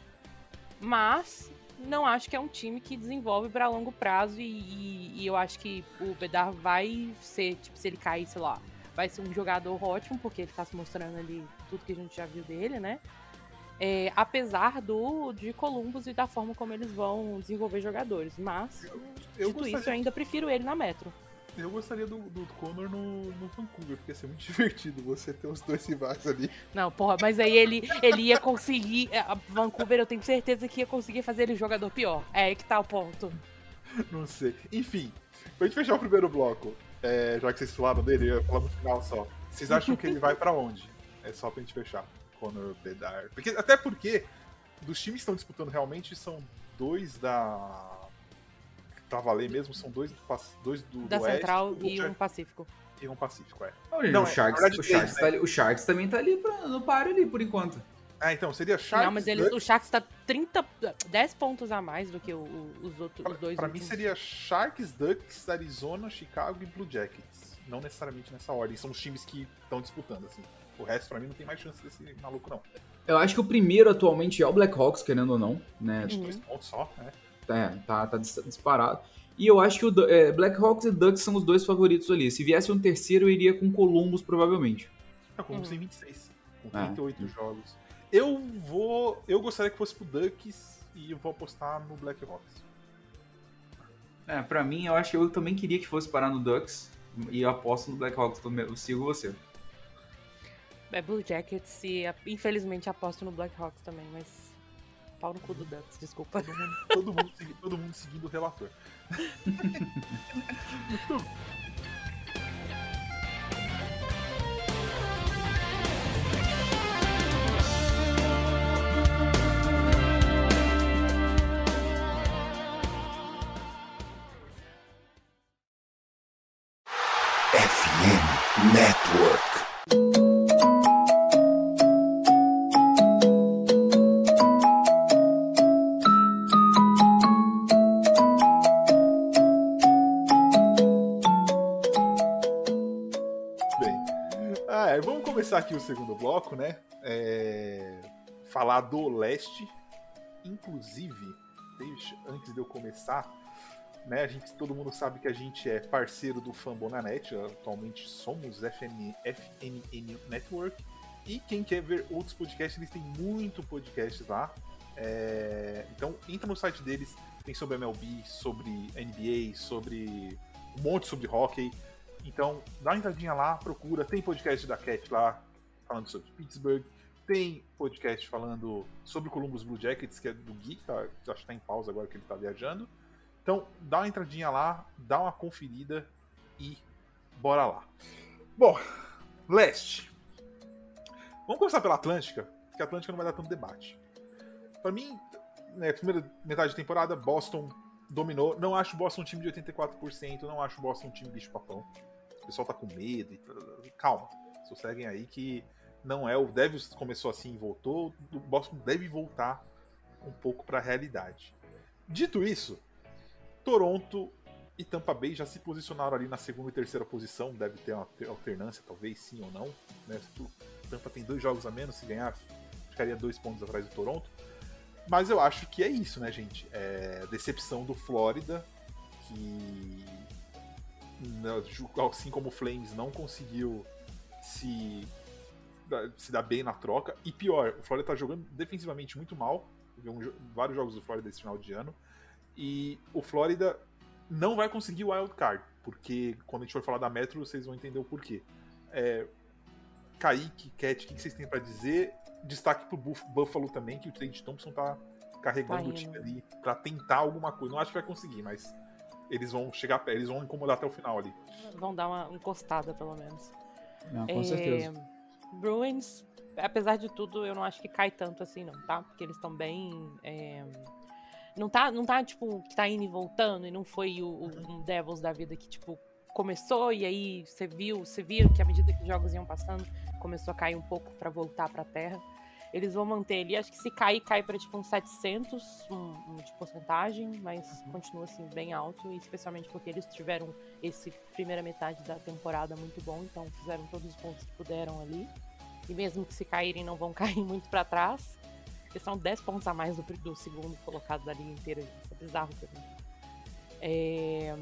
Mas não acho que é um time que desenvolve para longo prazo e, e, e, eu acho que o Bedar vai ser, tipo, se ele cair, sei lá, vai ser um jogador ótimo, porque ele tá se mostrando ali tudo que a gente já viu dele, né? É, apesar do de Columbus e da forma como eles vão desenvolver jogadores. Mas, eu, eu isso, eu ainda prefiro ele na Metro. Eu gostaria do, do Conor no, no Vancouver, porque ia ser muito divertido você ter os dois rivais ali. Não, porra, mas aí ele, ele ia conseguir. é, a Vancouver, eu tenho certeza que ia conseguir fazer ele jogador pior. É aí que tá o ponto. Não sei. Enfim, pra gente fechar o primeiro bloco, é, já que vocês falaram dele, eu ia falar no final só. Vocês acham que ele vai pra onde? É só pra gente fechar. Conor Bedard. Porque, até porque, dos times que estão disputando realmente, são dois da. Pra valer mesmo, são dois do, dois do, Da do Oeste Central do e um Oeste Pacífico. e um Pacífico, é. Não, o, é, Sharks, na verdade, o, Sharks três, tá ali- o Sharks também tá ali pra- no páreo ali, por enquanto. Ah, então, seria Sharks. não, mas ele, o Sharks tá 30, 10 pontos a mais do que o- o- os outros os dois Pra mim últimos. seria Sharks, Ducks, Arizona, Chicago e Blue Jackets. Não necessariamente nessa ordem, são os times que estão disputando, assim. O resto, pra mim, não tem mais chance desse maluco, não. Eu acho que o primeiro atualmente é o Blackhawks, querendo ou não, né? Uhum. dois pontos só, né? É, tá, tá dis- disparado. E eu acho que o é, Blackhawks e Ducks são os dois favoritos ali. Se viesse um terceiro, eu iria com Columbus, provavelmente. É, Uhum. tem 26, com Ah. 38 jogos. Eu vou. Eu gostaria que fosse pro Ducks e eu vou apostar no Blackhawks. É, pra mim, eu acho que eu também queria que fosse parar no Ducks. E eu aposto no Blackhawks também. Eu sigo você. É Blue Jackets e infelizmente aposto no Blackhawks também, mas. Pau no cu do Ducks, desculpa. Todo mundo, todo mundo, segui- todo mundo seguindo o relator. aqui o segundo bloco, né? É, Falar do leste. Inclusive, antes de eu começar, né? A gente, todo mundo sabe que a gente é parceiro do Fambonanet. Atualmente somos FN, FNN Network. E quem quer ver outros podcasts, eles têm muito podcast lá. É, então entra no site deles, tem sobre MLB, sobre NBA, sobre um monte sobre hockey. Então, dá uma entradinha lá, procura. Tem podcast da Cat lá, falando sobre Pittsburgh. Tem podcast falando sobre o Columbus Blue Jackets, que é do Gui, que tá, acho que tá em pausa agora que ele tá viajando. Então, dá uma entradinha lá, dá uma conferida e bora lá. Bom, leste. Vamos começar pela Atlântica, porque a Atlântica não vai dar tanto debate. Pra mim, né, primeira metade da temporada, Boston dominou. Não acho Boston um time de 84%, não acho Boston um time bicho-papão. O pessoal tá com medo. E... Calma, sosseguem aí que não é. O Devils começou assim e voltou. O Boston deve voltar um pouco pra realidade. Dito isso, Toronto e Tampa Bay já se posicionaram ali na segunda e terceira posição. Deve ter uma alternância, talvez sim ou não. Né? Tampa tem dois jogos a menos, se ganhar, ficaria dois pontos atrás do Toronto. Mas eu acho que é isso, né, gente? É decepção do Flórida, que assim como o Flames não conseguiu se, se dar bem na troca. E pior, o Flórida tá jogando defensivamente muito mal. Um, vários jogos do Flórida esse final de ano. E o Flórida não vai conseguir o wild card, porque quando a gente for falar da Metro, vocês vão entender o porquê. É, Kaique, Cat, o que vocês têm para dizer? Destaque pro Buffalo também, que o Trade Thompson tá carregando Tá o time ali para tentar alguma coisa. Não acho que vai conseguir, mas eles vão chegar, eles vão incomodar até o final ali. Vão dar uma encostada, pelo menos. Não, com É, certeza. Bruins, apesar de tudo, eu não acho que cai tanto assim, não, tá? Porque eles estão bem. é, Não tá, não tá, tipo, que tá indo e voltando, e não foi o, o um Devils da vida que, tipo, começou e aí você viu, você viu que à medida que os jogos iam passando, começou a cair um pouco pra voltar pra terra. Eles vão manter ali, acho que se cair, cai pra tipo uns 700 um, um, de porcentagem, mas continua assim bem alto, especialmente porque eles tiveram esse primeira metade da temporada muito bom, então fizeram todos os pontos que puderam ali. E mesmo que se caírem, não vão cair muito pra trás. Eles são 10 pontos a mais do, do segundo colocado da liga inteira. Isso é bizarro pra mim. É...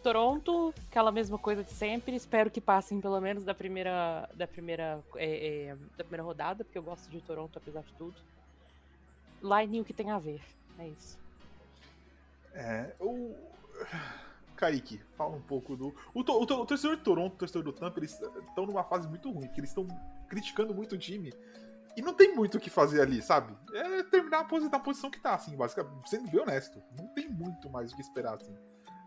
Toronto, aquela mesma coisa de sempre. Espero que passem pelo menos da primeira, da primeira, é, é, da primeira rodada, porque eu gosto de Toronto apesar de tudo. Line o que tem a ver. É isso. É, o... Kaique, fala um pouco do. O, to, o, to, o torcedor de Toronto, o torcedor do Tampa, eles estão numa fase muito ruim, que eles estão criticando muito o time. E não tem muito o que fazer ali, sabe? É terminar a posição, posição que tá, assim, basicamente. Sendo bem honesto. Não tem muito mais o que esperar, assim.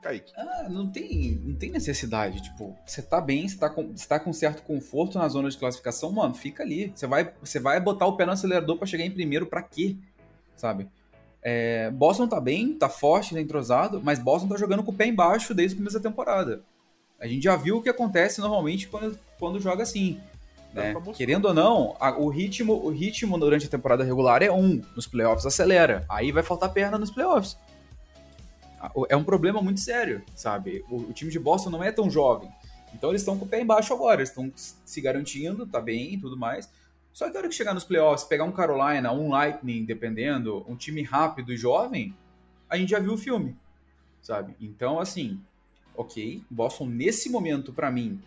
Kaique. Ah, não tem, não tem necessidade. Tipo, você tá bem, você tá, com, você tá com certo conforto na zona de classificação, mano, fica ali. Você vai, você vai botar o pé no acelerador para chegar em primeiro para quê? Sabe? É, Boston tá bem, tá forte, tá entrosado, mas Boston tá jogando com o pé embaixo desde o começo da temporada. A gente já viu o que acontece normalmente quando, quando joga assim. Né? Querendo ou não, a, o, ritmo, o ritmo durante a temporada regular é um, nos playoffs acelera. Aí vai faltar perna nos playoffs. É um problema muito sério, sabe? O, o time de Boston não é tão jovem. Então eles estão com o pé embaixo agora, eles estão se garantindo, tá bem e tudo mais. Só que a hora que chegar nos playoffs, pegar um Carolina, um Lightning, dependendo, um time rápido e jovem, a gente já viu o filme, sabe? Então, assim, ok, Boston nesse momento, para mim,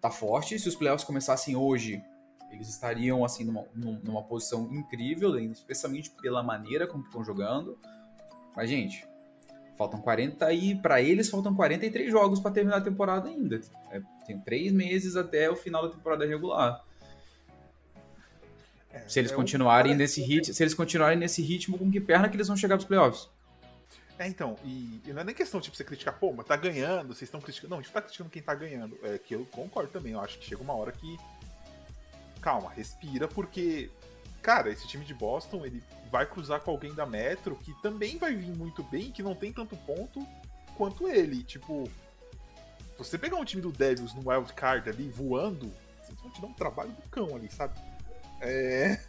tá forte. Se os playoffs começassem hoje, eles estariam, assim, numa, numa posição incrível, especialmente pela maneira como estão jogando. Mas, gente, faltam 40 e para eles faltam 43 jogos para terminar a temporada ainda. É, tem três meses até o final da temporada regular. É, se eles é continuarem nesse ritmo, se eles continuarem nesse ritmo, com que perna que eles vão chegar pros playoffs? É, então, e, e, não é nem questão tipo, você criticar, pô, mas tá ganhando, vocês estão criticando. Não, a gente tá criticando quem tá ganhando. É que eu concordo também, eu acho que chega uma hora que. Calma, respira, porque. Cara, esse time de Boston, ele vai cruzar com alguém da Metro que também vai vir muito bem, que não tem tanto ponto quanto ele. Tipo, você pegar um time do Devils no Wild Card ali voando, vocês vão te dar um trabalho do cão ali, sabe? É.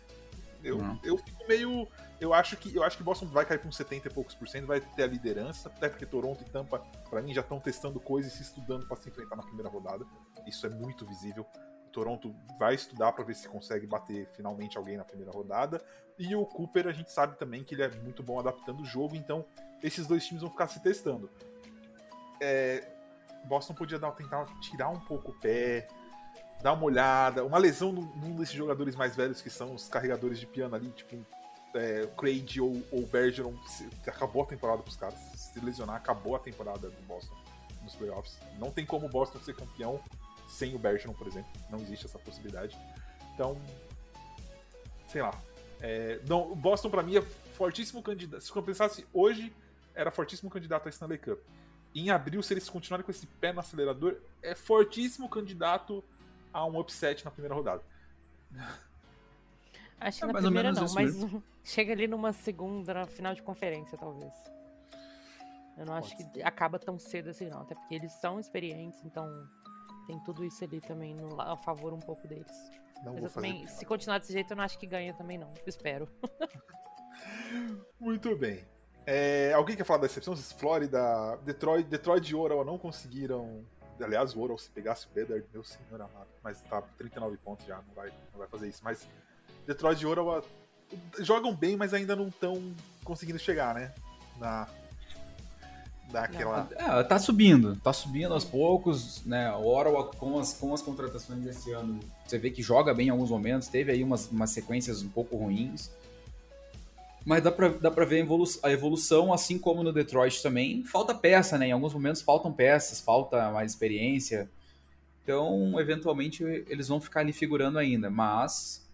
Eu, eu fico meio. Eu acho que eu acho que Boston vai cair com 70 e poucos por cento, vai ter a liderança, até porque Toronto e Tampa, para mim, já estão testando coisas e se estudando para se enfrentar na primeira rodada. Isso é muito visível. Toronto vai estudar para ver se consegue bater finalmente alguém na primeira rodada. E o Cooper, a gente sabe também que ele é muito bom adaptando o jogo, então esses dois times vão ficar se testando. É, Boston podia dar, tentar tirar um pouco o pé, dá uma olhada. Uma lesão num desses jogadores mais velhos que são os carregadores de piano ali, tipo é, Craig ou, ou Bergeron, acabou a temporada pros caras. Se lesionar, acabou a temporada do Boston nos playoffs. Não tem como o Boston ser campeão sem o Bergeron, por exemplo. Não existe essa possibilidade. Então, sei lá. É, não, o Boston, para mim, é fortíssimo candidato. Se eu pensasse hoje, era fortíssimo candidato a Stanley Cup. Em abril, se eles continuarem com esse pé no acelerador, é fortíssimo candidato a um upset na primeira rodada. Acho que é, na primeira não, mas mesmo. chega ali numa segunda, na final de conferência, talvez. Eu não Pode acho ser. que acaba tão cedo assim, não. Até porque eles são experientes, então tem tudo isso ali também no, a favor um pouco deles. Não mas eu também, se continuar desse jeito, eu não acho que ganha também, não. espero. Muito bem. É, alguém quer falar da decepção? Flórida, Detroit, Detroit e Ottawa não conseguiram Aliás, o Oral, se pegasse o Bedard, meu senhor amado. Mas tá 39 pontos já, não vai, não vai fazer isso. Mas Detroit e Oral jogam bem, mas ainda não estão conseguindo chegar, né? Na. Daquela. É, tá subindo, tá subindo aos poucos, né? O Oral com as, com as contratações desse ano, você vê que joga bem em alguns momentos, teve aí umas, umas sequências um pouco ruins. Mas dá pra, dá pra ver a evolução, a evolução, assim como no Detroit também. Falta peça, né? Em alguns momentos faltam peças, falta mais experiência. Então, eventualmente, eles vão ficar ali figurando ainda. Mas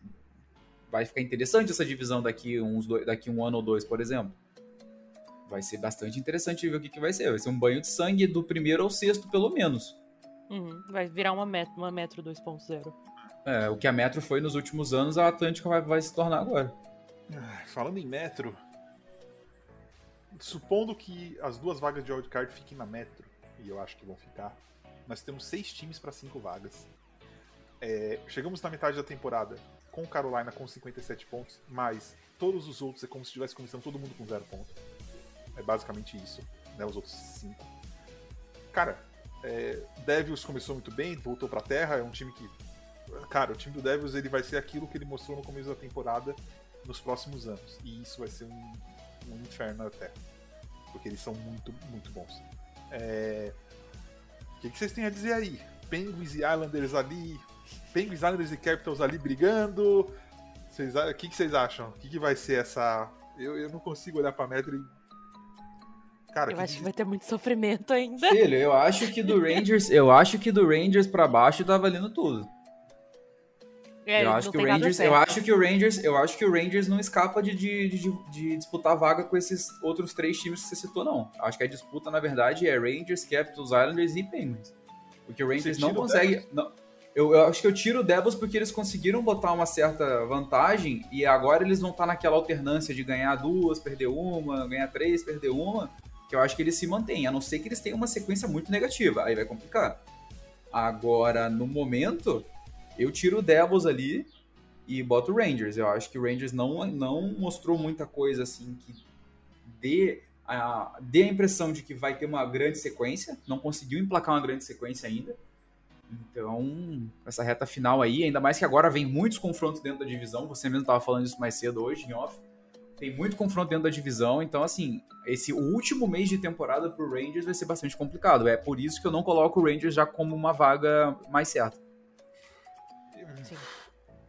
vai ficar interessante essa divisão daqui, uns dois, daqui um ano ou dois, por exemplo. Vai ser bastante interessante ver o que, que vai ser. Vai ser um banho de sangue do primeiro ao sexto, pelo menos. Uhum, vai virar uma Metro, uma metro 2.0. É, o que a Metro foi nos últimos anos, a Atlântica vai, vai se tornar agora. Falando em Metro, supondo que as duas vagas de wildcard fiquem na Metro, e eu acho que vão ficar, nós temos seis times para cinco vagas. É, chegamos na metade da temporada com Carolina com 57 pontos, mas todos os outros é como se estivesse começando todo mundo com zero ponto. É basicamente isso, né? Os outros cinco. Cara, é, Devils começou muito bem, voltou pra terra, é um time que. Cara, o time do Devils ele vai ser aquilo que ele mostrou no começo da temporada nos próximos anos. E isso vai ser um, um inferno até. Porque eles são muito, muito bons. É... O que, que vocês têm a dizer aí? Penguins e Islanders ali. Penguins, Islanders e Capitals ali brigando. O que, que vocês acham? O que, que vai ser essa. Eu, eu não consigo olhar pra Metro e. Cara, Eu que acho que vai ter muito sofrimento ainda. Filho, eu acho que do Rangers, eu acho que do Rangers pra baixo tá valendo tudo. É, eu acho que o Rangers, eu acho que o Rangers, eu acho que o Rangers não escapa de, de, de, de disputar vaga com esses outros três times que você citou não. Acho que a disputa na verdade é Rangers, Capitals, Islanders e Penguins. Porque o Rangers não consegue, não, eu, eu acho que eu tiro o Devils porque eles conseguiram botar uma certa vantagem e agora eles vão estar naquela alternância de ganhar duas, perder uma, ganhar três, perder uma, que eu acho que eles se mantêm, a não ser que eles tenham uma sequência muito negativa, aí vai complicar. Agora, no momento, eu tiro o Devils ali e boto o Rangers. Eu acho que o Rangers não, não mostrou muita coisa assim que dê a, dê a impressão de que vai ter uma grande sequência. Não conseguiu emplacar uma grande sequência ainda. Então, essa reta final aí, ainda mais que agora vem muitos confrontos dentro da divisão. Você mesmo estava falando isso mais cedo hoje, em off. Tem muito confronto dentro da divisão, então assim, esse o último mês de temporada pro Rangers vai ser bastante complicado. É por isso que eu não coloco o Rangers já como uma vaga mais certa. Sim.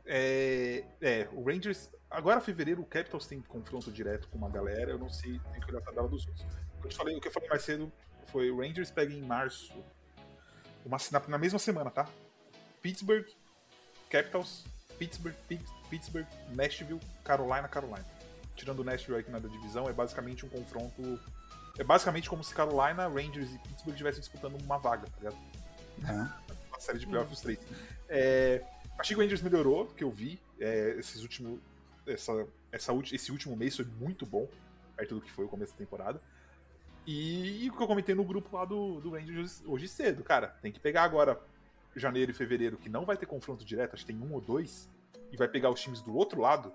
É, é, o Rangers. Agora, fevereiro, o Capitals tem confronto direto com uma galera. Eu não sei, tem que olhar a tabela dos outros. O que eu, te falei, o que eu falei mais cedo foi o Rangers pega em março, uma, na, na mesma semana, tá? Pittsburgh, Capitals, Pittsburgh, Pitt- Pittsburgh, Nashville, Carolina, Carolina. Tirando o Nashville aqui na da divisão, é basicamente um confronto. É basicamente como se Carolina, Rangers e Pittsburgh estivessem disputando uma vaga, tá ligado? uma série de playoffs os três. É, achei que o Rangers melhorou, que eu vi. é, esses últimos, essa, essa, esse último mês foi muito bom, perto do que foi o começo da temporada. E, e o que eu comentei no grupo lá do, do Rangers hoje cedo, cara, tem que pegar agora janeiro e fevereiro, que não vai ter confronto direto, acho que tem um ou dois, e vai pegar os times do outro lado.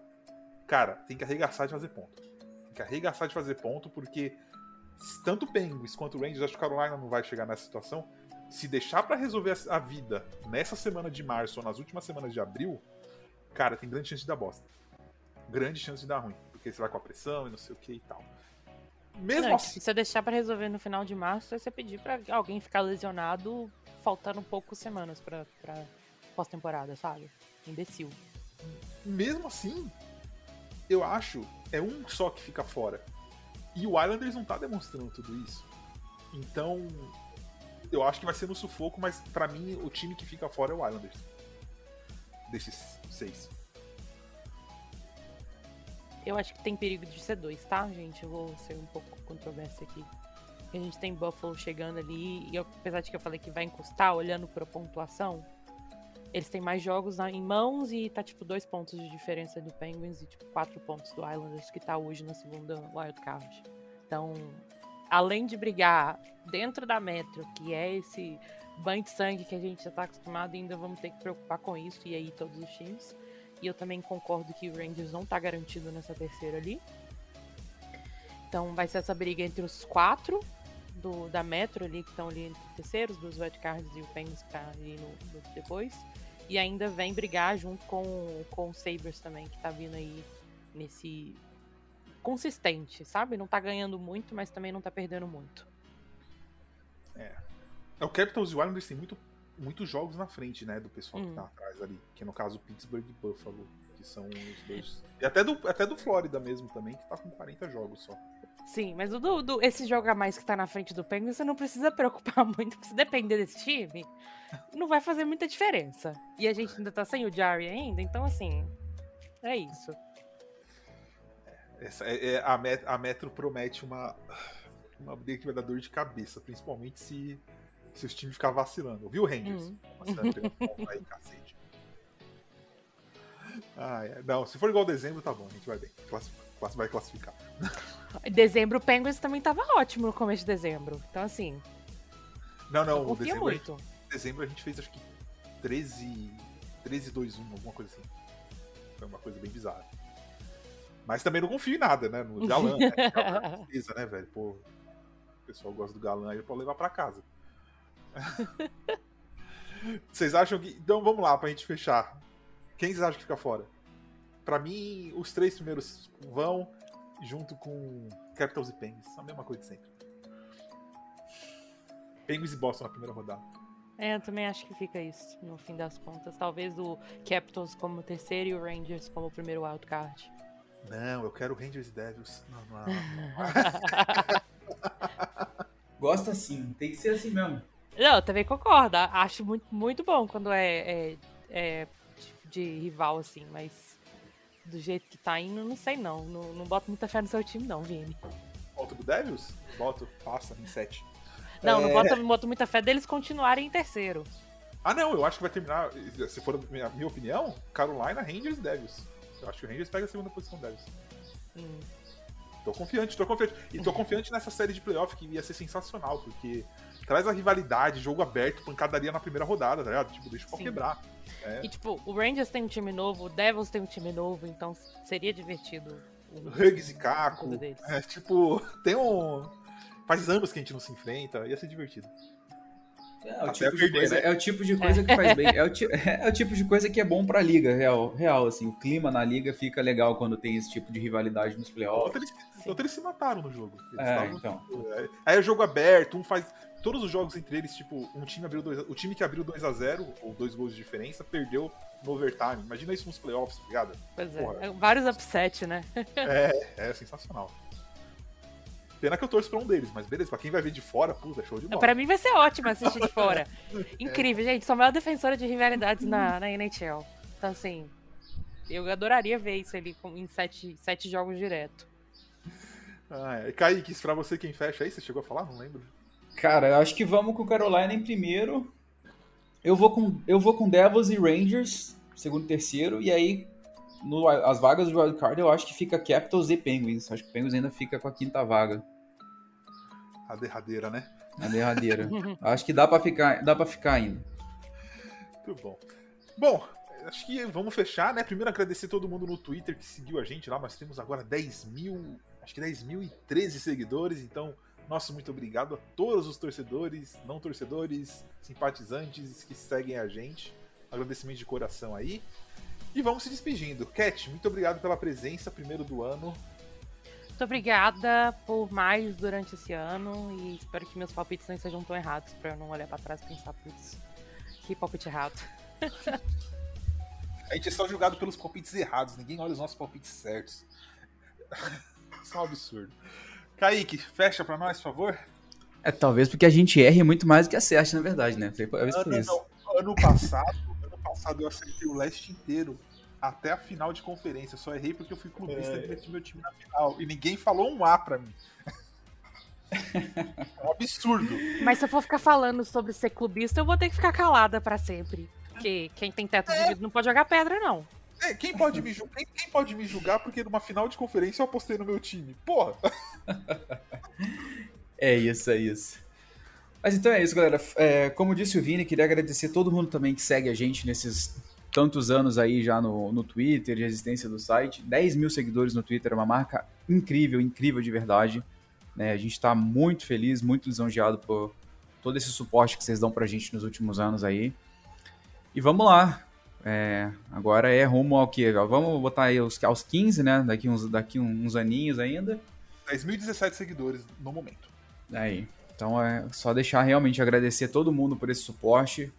Cara, tem que arregaçar de fazer ponto. Tem que arregaçar de fazer ponto, porque tanto o Penguins quanto o Rangers, acho que o Carolina não vai chegar nessa situação se deixar pra resolver a vida nessa semana de março ou nas últimas semanas de abril, cara, tem grande chance de dar bosta. Grande chance de dar ruim. Porque você vai com a pressão e não sei o que e tal. Mesmo Não, assim. se você deixar pra resolver no final de março, é você pedir pra alguém ficar lesionado faltando poucas semanas pra, pra pós-temporada, sabe? Imbecil. Mesmo assim, eu acho é um só que fica fora. E o Islanders não tá demonstrando tudo isso. Então, eu acho que vai ser no sufoco, mas pra mim o time que fica fora é o Islanders. Desses seis. Eu acho que tem perigo de ser dois, tá, gente? Eu vou ser um pouco controversa aqui. A gente tem Buffalo chegando ali, e apesar de que eu falei que vai encostar, olhando pra pontuação, eles têm mais jogos em mãos e tá tipo dois pontos de diferença do Penguins e tipo quatro pontos do Islanders, que tá hoje na segunda wildcard. Então, além de brigar dentro da Metro, que é esse banho de sangue que a gente já tá acostumado, ainda vamos ter que preocupar com isso, e aí todos os times. E eu também concordo que o Rangers não tá garantido nessa terceira ali. Então vai ser essa briga entre os quatro do, da Metro ali, que estão ali entre os terceiros, dos wildcards e o Penguins que tá ali no, no depois. E ainda vem brigar junto com, com o Sabres também, que tá vindo aí nesse consistente, sabe? Não tá ganhando muito, mas também não tá perdendo muito. É, O Capitals e o Islanders tem muito, muitos jogos na frente, né? Do pessoal que Hum. tá atrás ali. Que no caso Pittsburgh e Buffalo, que são os dois. E até do, até do Flórida mesmo também, que tá com 40 jogos só. Sim, mas o do, do- esse jogo a mais que tá na frente do Penguins, você não precisa preocupar muito, se depender desse time, não vai fazer muita diferença. E a gente ainda tá sem o Jarry ainda, então assim, é isso. Essa, é, é- a, Met- a Metro promete uma, uma briga que vai dar dor de cabeça, principalmente se, se os times ficar vacilando. Viu, Rangers? Hum. Ponto aí, cacete. Ah, é. Não, se for igual dezembro, tá bom, a gente vai bem. Vai classificar. Em dezembro o Penguins também tava ótimo no começo de dezembro. Então assim, Não, não, o dezembro, a gente, muito. dezembro a gente fez acho que 13, 13 2 1, alguma coisa assim. Foi uma coisa bem bizarra. Mas também não confio em nada, né? No galã, né? Galã é beleza, né, velho? Pô, o pessoal gosta do galã aí pode levar pra casa. Vocês acham que. Então vamos lá, pra gente fechar. Quem vocês acham que fica fora? Pra mim, os três primeiros vão junto com Capitals e Penguins. A mesma coisa de sempre. Penguins e Boston na primeira rodada. É, eu também acho que fica isso, no fim das contas. Talvez o Capitals como terceiro e o Rangers como primeiro wildcard. Não, eu quero Rangers e Devils. Não, não, não. gosta assim, tem que ser assim mesmo. Não, eu também concordo. Acho muito, muito bom quando é, é, é de rival, assim, mas do jeito que tá indo, não sei não. Não, não boto muita fé no seu time, não, Vini. Volta pro Devils? Boto, passa em 7. Não, não É. boto, não boto muita fé deles continuarem em terceiro. Ah, não, eu acho que vai terminar, se for a minha, minha opinião, Carolina, Rangers e Devils. Eu acho que o Rangers pega a segunda posição Devils. Hum. Tô confiante, tô confiante. E tô confiante nessa série de playoff que ia ser sensacional, porque traz a rivalidade, jogo aberto, pancadaria na primeira rodada, tá ligado? Tipo, deixa o pau Sim. quebrar. É. E tipo, o Rangers tem um time novo, o Devils tem um time novo, então seria divertido. o- Hugs e Caco. É, tipo, tem um. Faz anos que a gente não se enfrenta, ia ser divertido. É, o Até tipo de perder, coisa, né? é o tipo de coisa que faz bem. É o, ti- é o tipo de coisa que é bom pra liga, real, real. Assim, o clima na liga fica legal quando tem esse tipo de rivalidade nos playoffs. Ontem eles, eles se mataram no jogo. Eles É, tavam, então. tipo, é- Aí é jogo aberto, um faz. Todos os jogos entre eles, tipo, um time abriu dois, o time que abriu 2 a 0 ou dois gols de diferença, perdeu no overtime. Imagina isso nos playoffs, tá ligado? Pois é, Porra. é, vários upset, né? É, é sensacional. Pena que eu torço pra um deles, mas beleza, pra quem vai ver de fora, puta, show de bola. Pra mim vai ser ótimo assistir de fora. Incrível, gente. Sou a maior defensora de rivalidades na, na NHL. Então, assim, eu adoraria ver isso ali em sete, sete jogos direto. Ah, é. Kaique, pra você quem fecha aí, você chegou a falar? Não lembro. Cara, eu acho que vamos com o Carolina em primeiro. Eu vou com, eu vou com Devils e Rangers, segundo e terceiro. E aí, no, as vagas de wildcard, eu acho que fica Capitals e Penguins. Acho que o Penguins ainda fica com a quinta vaga, A derradeira, né? na derradeira. acho que dá pra ficar, dá pra ficar ainda. Muito bom. Bom, acho que vamos fechar, né? Primeiro agradecer todo mundo no Twitter que seguiu a gente lá. Nós temos agora 10 mil, acho que 10.013 seguidores. Então, nosso muito obrigado a todos os torcedores, não torcedores, simpatizantes que seguem a gente. Agradecimento de coração aí. E vamos se despedindo. Cat, muito obrigado pela presença, primeiro do ano. Muito obrigada por mais durante esse ano e espero que meus palpites não sejam tão errados pra eu não olhar pra trás e pensar, putz, que palpite errado. A gente é só julgado pelos palpites errados, ninguém olha os nossos palpites certos. Isso é um absurdo. Kaique, fecha pra nós, por favor. É, talvez porque a gente erre muito mais do que acerte, na verdade, né? Talvez por isso. não. Ano passado, ano passado eu acertei o leste inteiro. Até a final de conferência. Eu só errei porque eu fui clubista É. e meti meu time na final. E ninguém falou um A pra mim. É um absurdo. Mas se eu for ficar falando sobre ser clubista, eu vou ter que ficar calada pra sempre. Porque quem tem teto de vidro não pode jogar pedra, não. É, quem, pode me julgar, quem, quem pode me julgar porque numa final de conferência eu apostei no meu time? Porra! É isso, é isso. Mas então é isso, galera. É, como disse o Vini, queria agradecer todo mundo também que segue a gente nesses tantos anos aí já no, no Twitter, de existência do site. 10 mil seguidores no Twitter é uma marca incrível, incrível de verdade. né? a gente está muito feliz, muito lisonjeado por todo esse suporte que vocês dão pra gente nos últimos anos aí. E vamos lá. É, agora é rumo ao quê? Vamos botar aí aos, aos 15, né? Daqui uns, daqui uns aninhos ainda. 10.017 seguidores no momento. Aí. Então é só deixar realmente agradecer todo mundo por esse suporte.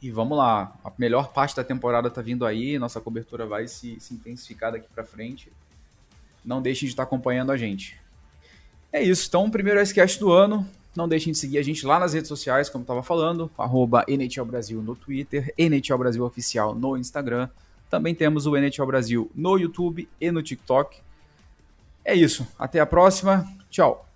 E vamos lá. A melhor parte da temporada tá vindo aí. Nossa cobertura vai se, se intensificar daqui pra frente. Não deixem de estar acompanhando a gente. É isso. Então, primeiro SCast do ano. Não deixem de seguir a gente lá nas redes sociais, como estava falando. Arroba NHL Brasil no Twitter. NHL Brasil Oficial no Instagram. Também temos o NHL Brasil no YouTube e no TikTok. É isso. Até a próxima. Tchau.